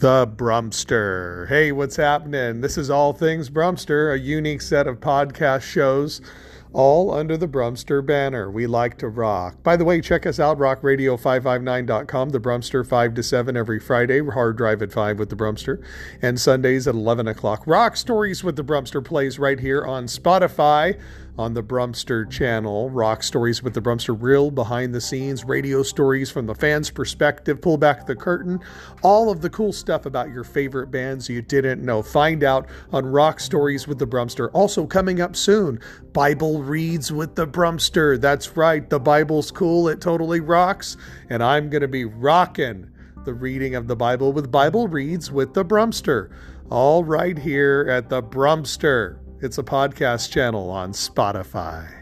The Brummster. Hey, what's happening? This is All Things Brummster, a unique set of podcast shows, all under the Brummster banner. We like to rock. By the way, check us out, rockradio559.com, the Brummster 5 to 7 every Friday, hard drive at 5 with the Brummster, and Sundays at 11 o'clock. Rock Stories with the Brummster plays right here on Spotify on the Brummster channel. Rock stories with the Brummster real behind the scenes, radio stories from the fans' perspective, pull back the curtain, all of the cool stuff about your favorite bands you didn't know. Find out on Rock Stories with the Brummster. Also coming up soon, Bible Reads with the Brummster. That's right, the Bible's cool, it totally rocks, and I'm going to be rocking the reading of the Bible with Bible Reads with the Brummster. All right here at the Brummster. It's a podcast channel on Spotify.